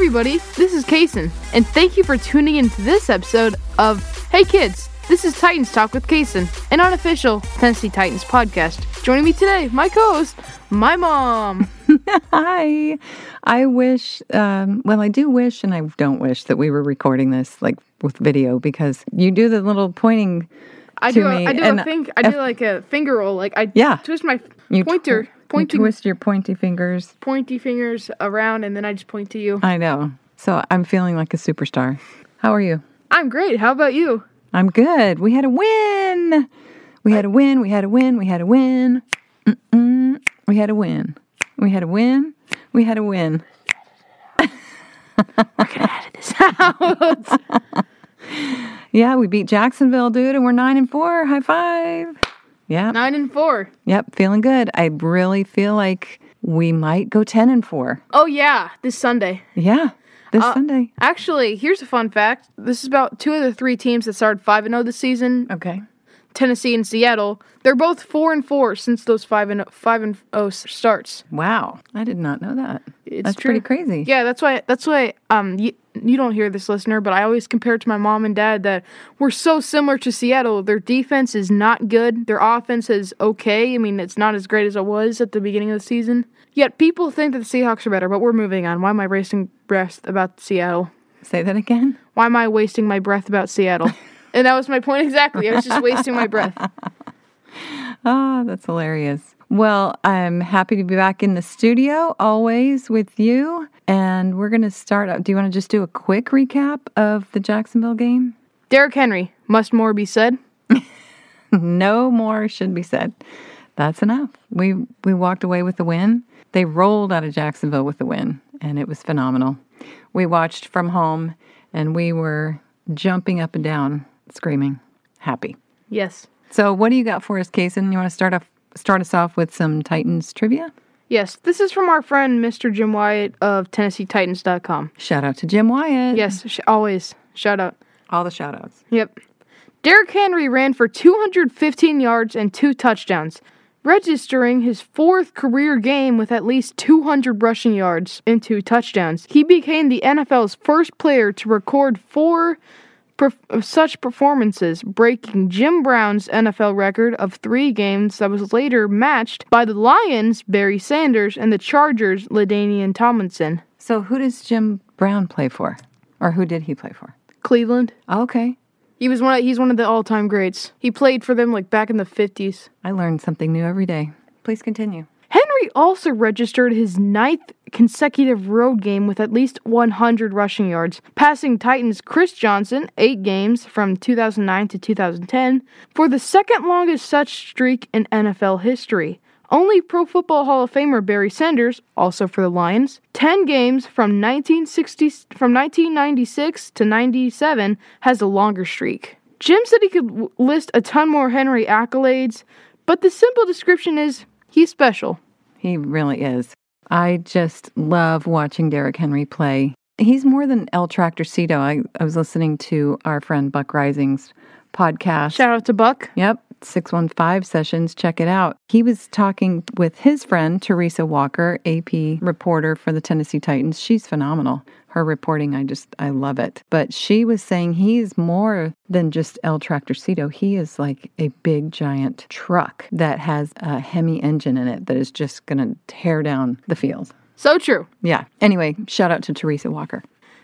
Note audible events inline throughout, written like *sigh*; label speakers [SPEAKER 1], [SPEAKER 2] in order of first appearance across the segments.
[SPEAKER 1] Everybody, this is Kason, and thank you for tuning in to this episode of Hey Kids, this is Titans Talk with Kason, an unofficial Tennessee Titans podcast. Joining me today, my co-host, my mom. *laughs*
[SPEAKER 2] Hi. I wish, um, well, I do wish and I don't wish that we were recording this like with video because you do the little pointing.
[SPEAKER 1] I do. A, I do a think. I do like a finger roll. Like I
[SPEAKER 2] Yeah.
[SPEAKER 1] twist my
[SPEAKER 2] You
[SPEAKER 1] pointer,
[SPEAKER 2] tw- you
[SPEAKER 1] pointing,
[SPEAKER 2] twist your pointy fingers.
[SPEAKER 1] pointy fingers around, and then I just point to you.
[SPEAKER 2] I know. So I'm feeling like a superstar. How are you?
[SPEAKER 1] I'm great. How about you?
[SPEAKER 2] I'm good. We had a win. We had a win. We had a win. We had a win. Mm-mm. We had a win. We had a win. We had a win.
[SPEAKER 1] We're gonna edit this out. *laughs*
[SPEAKER 2] Yeah, we beat Jacksonville, dude, and we're nine and four. High five. Yeah.
[SPEAKER 1] Nine and four.
[SPEAKER 2] Yep, feeling good. I really feel like we might go 10 and 4.
[SPEAKER 1] Oh yeah, this Sunday.
[SPEAKER 2] Yeah, this
[SPEAKER 1] Uh,
[SPEAKER 2] Sunday.
[SPEAKER 1] Actually, here's a fun fact. This is about two of the three teams that started five and zero this season.
[SPEAKER 2] Okay.
[SPEAKER 1] Tennessee and Seattle. They're both four and four since those five and five and oh starts.
[SPEAKER 2] Wow. I did not know that.
[SPEAKER 1] It's
[SPEAKER 2] That's
[SPEAKER 1] true.
[SPEAKER 2] pretty crazy.
[SPEAKER 1] Yeah, that's why. That's why. Um, you, don't hear this, listener, but I always compare it to my mom and dad that we're so similar to Seattle. Their defense is not good. Their offense is okay. I mean, it's not as great as it was at the beginning of the season. Yet people think that the Seahawks are better. But we're moving on. Why am I racing breath about Seattle?
[SPEAKER 2] Say that again.
[SPEAKER 1] Why am I wasting my breath about Seattle? and that was my point exactly. I was just wasting my breath. *laughs*
[SPEAKER 2] Ah, that's hilarious. Well, I'm happy to be back in the studio always with you. And we're going to start up. Do you want to just do a quick recap of the Jacksonville game?
[SPEAKER 1] Derrick Henry. Must more be said? *laughs*
[SPEAKER 2] no more should be said. That's enough. We we walked away with the win. They rolled out of Jacksonville with the win, and it was phenomenal. We watched from home, and we were jumping up and down, screaming, happy.
[SPEAKER 1] Yes.
[SPEAKER 2] So, what do you got for us, Kason? You want to start off start us off with some Titans trivia?
[SPEAKER 1] Yes, this is from our friend Mr. Jim Wyatt of TennesseeTitans.com.
[SPEAKER 2] Shout out to Jim Wyatt.
[SPEAKER 1] Yes, sh- always. Shout out.
[SPEAKER 2] all the shout outs.
[SPEAKER 1] Yep. Derrick Henry ran for 215 yards and two touchdowns, registering his fourth career game with at least 200 rushing yards and two touchdowns. He became the NFL's first player to record four of such performances, breaking Jim Brown's NFL record of three games that was later matched by the Lions' Barry Sanders and the Chargers' LaDainian Tomlinson.
[SPEAKER 2] So, who does Jim Brown play for, or who did he play for?
[SPEAKER 1] Cleveland.
[SPEAKER 2] Oh, okay,
[SPEAKER 1] He was one. Of, he's one of the all-time greats. He played for them like back in the 50s.
[SPEAKER 2] I learned something new every day. Please continue.
[SPEAKER 1] Henry also registered his ninth consecutive road game with at least 100 rushing yards, passing Titans Chris Johnson eight games from 2009 to 2010 for the second longest such streak in NFL history. Only Pro Football Hall of Famer Barry Sanders, also for the Lions, 10 games from 1960 from 1996 to 97 has a longer streak. Jim said he could list a ton more Henry accolades, but the simple description is he's special.
[SPEAKER 2] He really is. I just love watching Derrick Henry play. He's more than El Tractorcito. I, I was listening to our friend Buck Reising's podcast.
[SPEAKER 1] Shout out to Buck.
[SPEAKER 2] Yep, 615 sessions. Check it out. He was talking with his friend, Teresa Walker, AP reporter for the Tennessee Titans. She's phenomenal. Her reporting, I just, I love it. But she was saying he's more than just El Tractorcito. He is like a big, giant truck that has a Hemi engine in it that is just going to tear down the field.
[SPEAKER 1] So true.
[SPEAKER 2] Yeah. Anyway, shout out to Teresa Walker.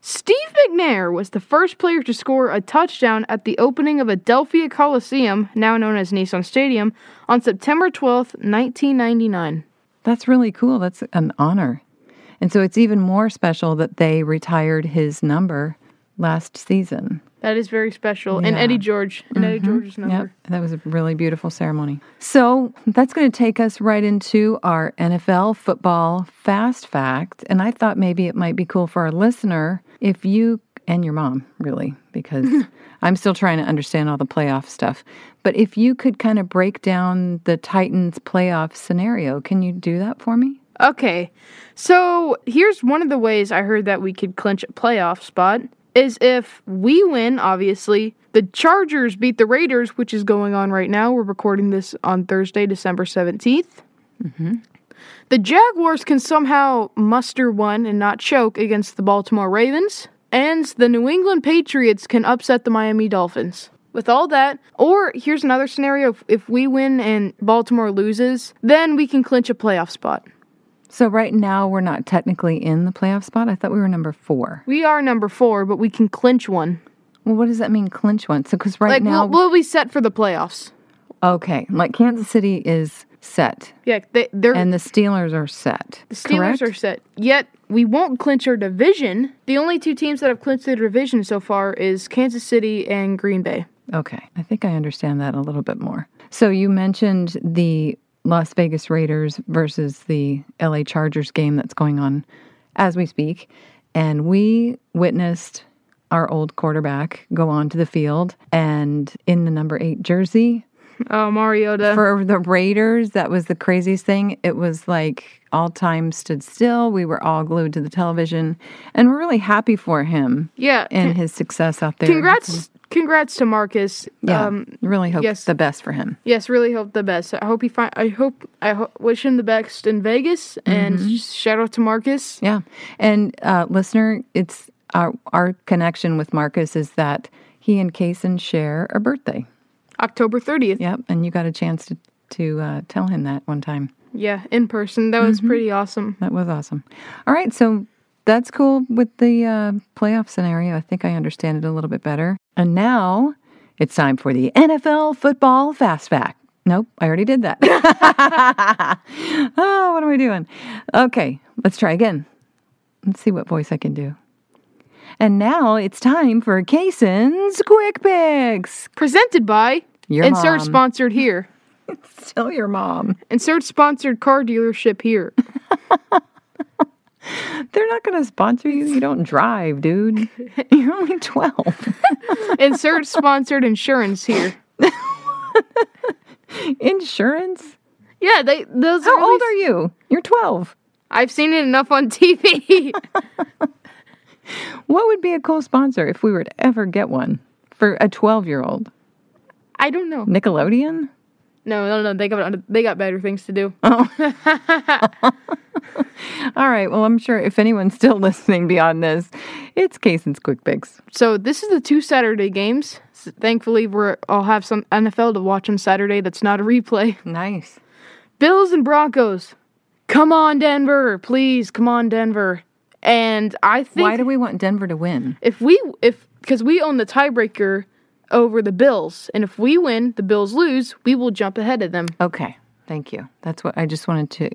[SPEAKER 1] Steve McNair was the first player to score a touchdown at the opening of Adelphia Coliseum, now known as Nissan Stadium, on September 12th, 1999.
[SPEAKER 2] That's really cool. That's an honor. And so it's even more special that they retired his number last season.
[SPEAKER 1] That is very special. And Eddie George. And Eddie mm-hmm. George's number.
[SPEAKER 2] Yep, that was a really beautiful ceremony. So that's going to take us right into our NFL football fast fact. And I thought maybe it might be cool for our listener if you and your mom, really, because *laughs* I'm still trying to understand all the playoff stuff. But if you could kind of break down the Titans playoff scenario, can you do that for me?
[SPEAKER 1] Okay, so here's one of the ways I heard that we could clinch a playoff spot is if we win, obviously, the Chargers beat the Raiders, which is going on right now. We're recording this on Thursday, December 17th. Mm-hmm. The Jaguars can somehow muster one and not choke against the Baltimore Ravens, and the New England Patriots can upset the Miami Dolphins. With all that, or here's another scenario if, if we win and Baltimore loses, then we can clinch a playoff spot.
[SPEAKER 2] So right now we're not technically in the playoff spot. I thought we were number four.
[SPEAKER 1] We are number four, but we can clinch one.
[SPEAKER 2] Well, what does that mean, clinch one? So because right
[SPEAKER 1] Like
[SPEAKER 2] now,
[SPEAKER 1] we'll, we'll be set for the playoffs.
[SPEAKER 2] okay, like Kansas City is set,
[SPEAKER 1] Yeah, they, they're
[SPEAKER 2] and the Steelers are set.
[SPEAKER 1] The Steelers
[SPEAKER 2] correct?
[SPEAKER 1] are set. Yet we won't clinch our division. The only two teams that have clinched their division so far is Kansas City and Green Bay.
[SPEAKER 2] Okay, I think I understand that a little bit more. So you mentioned the Las Vegas Raiders versus the LA Chargers game that's going on as we speak, and we witnessed our old quarterback go onto the field and in the number 8 jersey
[SPEAKER 1] Oh, Mariota.
[SPEAKER 2] for the Raiders, that was the craziest thing. It was like all time stood still. We were all glued to the television, and we're really happy for him
[SPEAKER 1] yeah.
[SPEAKER 2] and his success out there.
[SPEAKER 1] congrats congrats to Marcus.
[SPEAKER 2] Yeah,
[SPEAKER 1] Um
[SPEAKER 2] really hope
[SPEAKER 1] yes.
[SPEAKER 2] the best for him.
[SPEAKER 1] yes, really hope the best. I hope he find I hope I ho- wish him the best in Vegas and
[SPEAKER 2] Mm-hmm.
[SPEAKER 1] shout out to Marcus.
[SPEAKER 2] Yeah, and uh, listener, it's our our connection with Marcus is that he and Kaysen share a birthday.
[SPEAKER 1] October 30th.
[SPEAKER 2] Yep, and you got a chance to to uh, tell him that one time.
[SPEAKER 1] Yeah, in person. That was
[SPEAKER 2] Mm-hmm.
[SPEAKER 1] pretty awesome.
[SPEAKER 2] That was awesome. All right, so that's cool with the uh, playoff scenario. I think I understand it a little bit better. And now it's time for the NFL football fast fact. Nope, I already did that. oh, *laughs* what am I doing? Okay, let's try again. Let's see what voice I can do. And now it's time for Kaysen's Quick Picks.
[SPEAKER 1] Presented by
[SPEAKER 2] Your
[SPEAKER 1] Insert
[SPEAKER 2] mom.
[SPEAKER 1] sponsored here. *laughs*
[SPEAKER 2] Still your mom.
[SPEAKER 1] Insert sponsored car dealership here. *laughs* *laughs*
[SPEAKER 2] They're not going to sponsor you. You don't drive, dude. *laughs* You're only 12. *laughs*
[SPEAKER 1] Insert sponsored insurance here.
[SPEAKER 2] Insurance?
[SPEAKER 1] Yeah, they those
[SPEAKER 2] How
[SPEAKER 1] are
[SPEAKER 2] old are you? You're 12.
[SPEAKER 1] I've seen it enough on TV.
[SPEAKER 2] What would be a cool sponsor if we were to ever get one for a 12 year old?
[SPEAKER 1] I don't know.
[SPEAKER 2] Nickelodeon?
[SPEAKER 1] No, no, no. They got they got better things to do. Oh. *laughs*
[SPEAKER 2] All right. Well, I'm sure if anyone's still *laughs* listening beyond this, it's Kaysen's Quick Picks.
[SPEAKER 1] So this is the two Saturday games. Thankfully, we're I'll have some NFL to watch on Saturday. That's not a replay. *laughs*
[SPEAKER 2] Nice.
[SPEAKER 1] Bills and Broncos. Come on, Denver, please. Come on, Denver. And I think
[SPEAKER 2] Why do we want Denver to win?
[SPEAKER 1] if we if because we own the tiebreaker over the Bills, and if we win, the Bills lose, we will jump ahead of them.
[SPEAKER 2] Okay. Thank you. That's what I just wanted to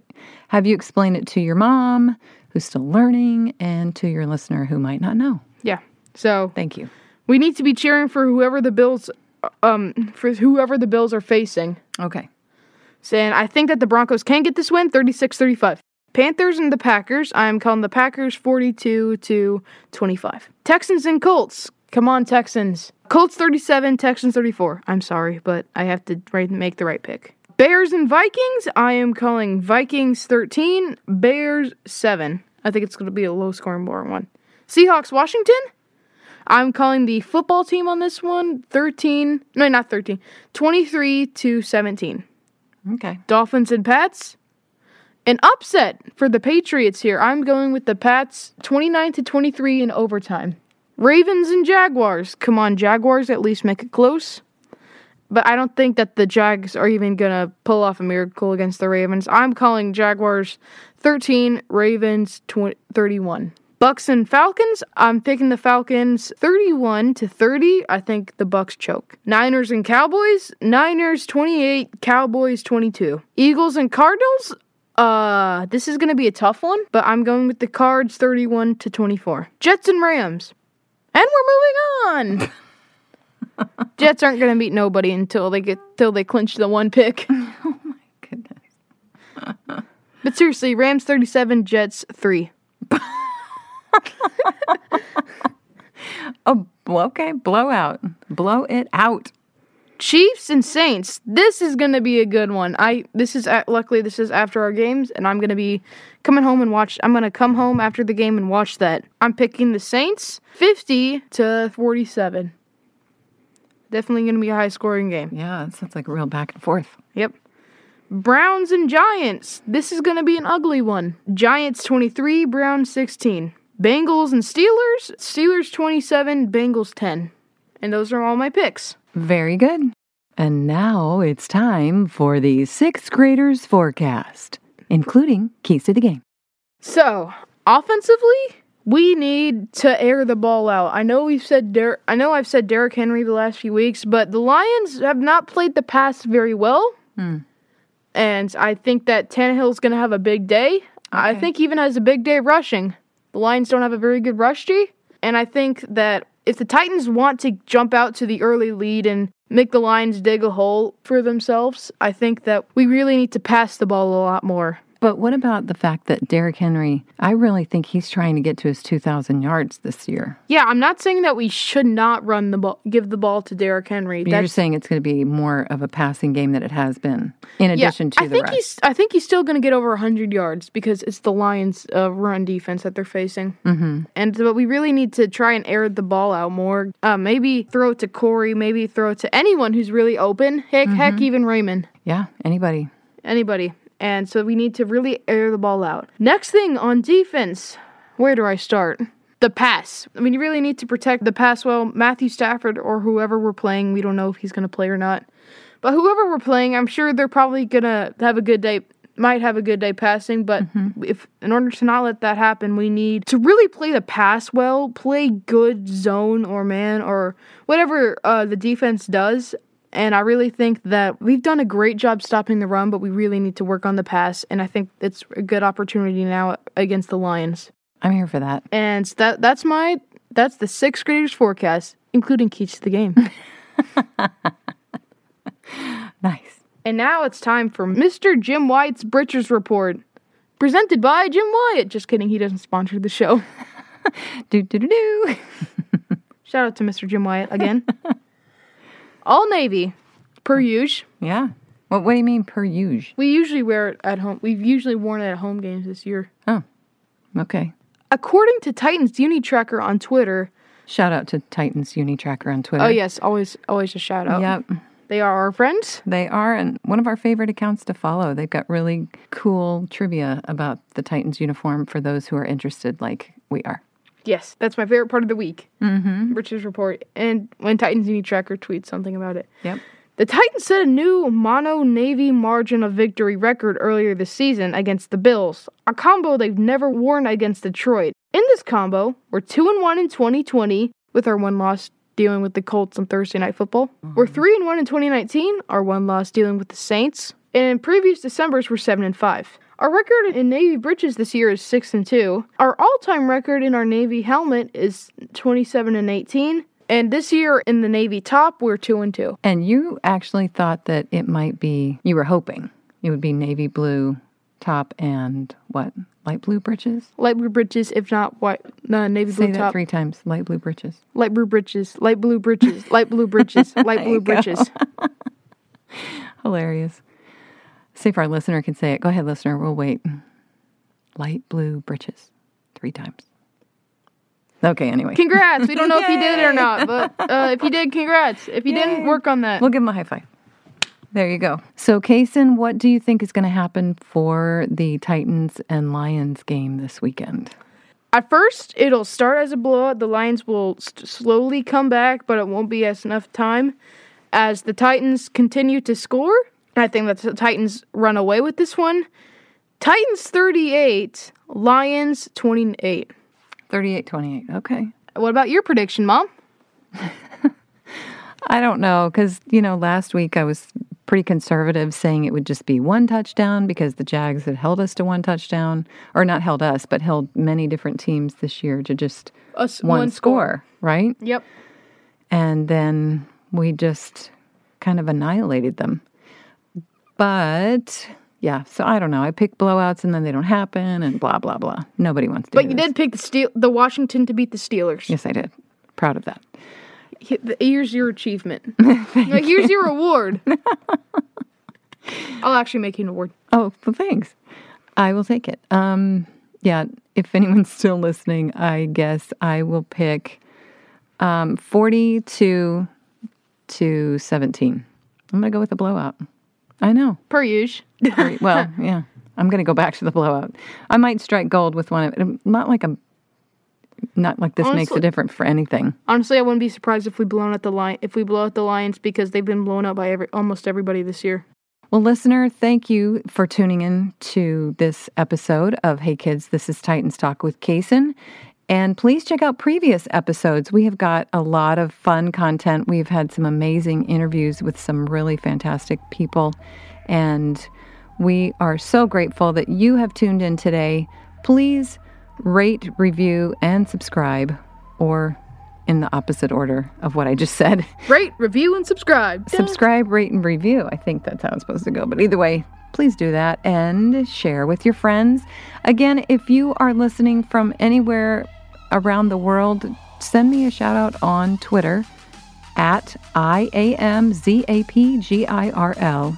[SPEAKER 2] have you explain it to your mom, who's still learning, and to your listener who might not know.
[SPEAKER 1] Yeah. So
[SPEAKER 2] Thank you.
[SPEAKER 1] we need to be cheering for whoever the Bills, um, for whoever the Bills are facing.
[SPEAKER 2] Okay.
[SPEAKER 1] Saying I think that the Broncos can get this win, 36-35. Panthers and the Packers. I am calling the Packers 42 to 25. Texans and Colts. Come on, Texans. Colts 37, Texans 34. I'm sorry, but I have to make the right pick. Bears and Vikings. I am calling Vikings 13, Bears 7. I think it's going to be a low scoring, boring one. Seahawks, Washington. I'm calling the football team on this one 13, no, not 13, 23 to 17.
[SPEAKER 2] Okay.
[SPEAKER 1] Dolphins and Pats. An upset for the Patriots here. I'm going with the Pats 29 to 23 in overtime. Ravens and Jaguars. Come on, Jaguars, at least make it close. But I don't think that the Jags are even going to pull off a miracle against the Ravens. I'm calling Jaguars 13, Ravens 20, 31. Bucks and Falcons. I'm picking the Falcons 31 to 30. I think the Bucks choke. Niners and Cowboys. Niners 28, Cowboys 22. Eagles and Cardinals. Uh, this is going to be a tough one, but I'm going with the Cards 31 to 24. Jets and Rams. And we're moving on. *laughs* Jets aren't going to beat nobody until they get till they clinch the one pick. *laughs*
[SPEAKER 2] Oh my goodness. *laughs*
[SPEAKER 1] But seriously, Rams 37, Jets 3.
[SPEAKER 2] Oh, okay. Blowout. Blow it out.
[SPEAKER 1] Chiefs and Saints. This is going to be a good one. I this is at, luckily this is after our games and I'm going to be coming home and watch I'm going to come home after the game and watch that. I'm picking the Saints 50 to 47. Definitely going to be a high scoring game.
[SPEAKER 2] Yeah, it sounds like a real back and forth.
[SPEAKER 1] Yep. Browns and Giants. This is going to be an ugly one. Giants 23, Browns 16. Bengals and Steelers. Steelers 27, Bengals 10. And those are all my picks.
[SPEAKER 2] Very good. And now it's time for the sixth graders forecast, including keys to the game.
[SPEAKER 1] So, offensively, we need to air the ball out. I know we've said Der- I know I've said Derrick Henry the last few weeks, but the Lions have not played the pass very well. Hmm. And I think that Tannehill's going to have a big day. I think he even has a big day rushing. The Lions don't have a very good rush G, and I think that if the Titans want to jump out to the early lead and make the Lions dig a hole for themselves, I think that we really need to pass the ball a lot more.
[SPEAKER 2] But what about the fact that Derrick Henry, I really think he's trying to get to his 2,000 yards this year.
[SPEAKER 1] Yeah, I'm not saying that we should not run the ball, give the ball to Derrick Henry.
[SPEAKER 2] You're
[SPEAKER 1] That's
[SPEAKER 2] just saying it's going to be more of a passing game than it has been, in
[SPEAKER 1] yeah.
[SPEAKER 2] addition to
[SPEAKER 1] I
[SPEAKER 2] the
[SPEAKER 1] think
[SPEAKER 2] rest.
[SPEAKER 1] he's. I think he's still going to get over 100 yards because it's the Lions' uh, run defense that they're facing. Mm-hmm. And but we really need to try and air the ball out more. Uh, maybe throw it to Corey. Maybe throw it to anyone who's really open. Heck, heck,
[SPEAKER 2] Mm-hmm.
[SPEAKER 1] even Raymond.
[SPEAKER 2] Yeah, anybody.
[SPEAKER 1] Anybody. And so we need to really air the ball out. Next thing on defense, where do I start? The pass. I mean, you really need to protect the pass well. Matthew Stafford or whoever we're playing, we don't know if he's going to play or not. But whoever we're playing, I'm sure they're probably going to have a good day. Might have a good day passing, but if in order to not let that happen, we need to really play the pass well, play good zone or man or whatever uh, the defense does. And I really think that we've done a great job stopping the run, but we really need to work on the pass. And I think it's a good opportunity now against the Lions.
[SPEAKER 2] I'm here for that.
[SPEAKER 1] And that that's my that's the sixth graders forecast, including keys to the game. *laughs*
[SPEAKER 2] Nice.
[SPEAKER 1] and now it's time for Mr. Jim Wyatt's Breeches Report, presented by Jim Wyatt. Just kidding, he doesn't sponsor the show. *laughs*
[SPEAKER 2] Do, do, do, do.
[SPEAKER 1] Shout out to Mr. Jim Wyatt again. *laughs* All Navy, per usual.
[SPEAKER 2] Yeah. What, what do you mean per usual?
[SPEAKER 1] We usually wear it at home. We've usually worn it at home games this year.
[SPEAKER 2] Oh, okay.
[SPEAKER 1] According to Titans Unitracker on Twitter,
[SPEAKER 2] Shout out to Titans Unitracker on Twitter.
[SPEAKER 1] oh yes, always always a shout out.
[SPEAKER 2] Yep.
[SPEAKER 1] They are our friends.
[SPEAKER 2] They are, and one of our favorite accounts to follow. They've got really cool trivia about the Titans uniform for those who are interested, like we are.
[SPEAKER 1] Yes, that's my favorite part of the week. Mm-hmm. Breeches report, and when Titans Unitracker tweets something about it.
[SPEAKER 2] Yep.
[SPEAKER 1] The Titans set a new mono Navy margin of victory record earlier this season against the Bills, a combo they've never worn against Detroit. In this combo, we're 2 and 1 in 2020 with our one loss dealing with the Colts on Thursday Night Football. We're 3 and 1 in 2019, our one loss dealing with the Saints. And in previous Decembers, we're 7 and 5. Our record in Navy breeches this year is 6 and 2. Our all-time record in our Navy helmet is 27 and 18. And this year in the Navy top, we're 2 and 2.
[SPEAKER 2] And you actually thought that it might be, you were hoping it would be navy blue top and what? Light blue breeches?
[SPEAKER 1] light blue breeches, if not white, no, navy
[SPEAKER 2] Say
[SPEAKER 1] blue
[SPEAKER 2] that
[SPEAKER 1] top,
[SPEAKER 2] three times. Light blue breeches.
[SPEAKER 1] light blue breeches, light blue breeches, light blue breeches, *laughs* light blue breeches. *laughs*
[SPEAKER 2] Hilarious. See if our listener can say it. Go ahead, listener. We'll wait. Light blue breeches. Three times. Okay, anyway.
[SPEAKER 1] Congrats! We don't know if you did it or *laughs* not, but uh, if you did, congrats. If you didn't, work on that.
[SPEAKER 2] We'll give him a high five. There you go. So, Kason, what do you think is going to happen for the Titans and Lions game this weekend?
[SPEAKER 1] At first, it'll start as a blowout. The Lions will st- slowly come back, but it won't be as enough time as the Titans continue to score. I think that the Titans run away with this one. Titans 38, Lions 28.
[SPEAKER 2] 38 28. Okay.
[SPEAKER 1] What about your prediction, Mom? *laughs*
[SPEAKER 2] I don't know because, you know, last week I was pretty conservative saying it would just be one touchdown because the Jags had held us to one touchdown, or not held us, but held many different teams this year to just
[SPEAKER 1] A s-
[SPEAKER 2] one, score, right?
[SPEAKER 1] Yep.
[SPEAKER 2] And then we just kind of annihilated them. But yeah, so I don't know. I pick blowouts and then they don't happen and blah, blah, blah. Nobody wants to
[SPEAKER 1] But you
[SPEAKER 2] this.
[SPEAKER 1] did pick the Steel, the Washington to beat the Steelers.
[SPEAKER 2] Yes, I did. Proud of that.
[SPEAKER 1] Here's your achievement. *laughs* Like, here's your award. *laughs* I'll actually make you an award.
[SPEAKER 2] Oh, well, thanks. I will take it. Um, yeah, if anyone's still listening, I guess I will pick um, 42 to 17. I'm going to go with a blowout. I know.
[SPEAKER 1] Per usual.
[SPEAKER 2] Well, *laughs* yeah. I'm going to go back to the blowout. I might strike gold with one of it. Not like a. Not like this makes a difference for anything.
[SPEAKER 1] Honestly, I wouldn't be surprised if we blown out the lion if we blow out the Lions because they've been blown out by every almost everybody this year.
[SPEAKER 2] Well, listener, thank you for tuning in to this episode of Hey Kids, This is Titans Talk with Kason. And please check out previous episodes. We have got a lot of fun content. We've had some amazing interviews with some really fantastic people. And we are so grateful that you have tuned in today. Please rate, review, and subscribe, or in the opposite order of what I just said.
[SPEAKER 1] Rate, review, and subscribe. *laughs*
[SPEAKER 2] Subscribe, rate, and review. I think that's how it's supposed to go. But either way, please do that and share with your friends. Again, if you are listening from anywhere around the world, send me a shout out on Twitter at I A M Z A P G I R L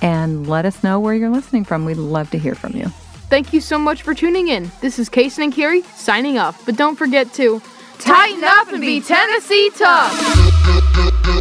[SPEAKER 2] and let us know where you're listening from. We'd love to hear from you.
[SPEAKER 1] Thank you so much for tuning in. This is Kason and Kiri signing off. But don't forget to tighten up and be Tennessee tough.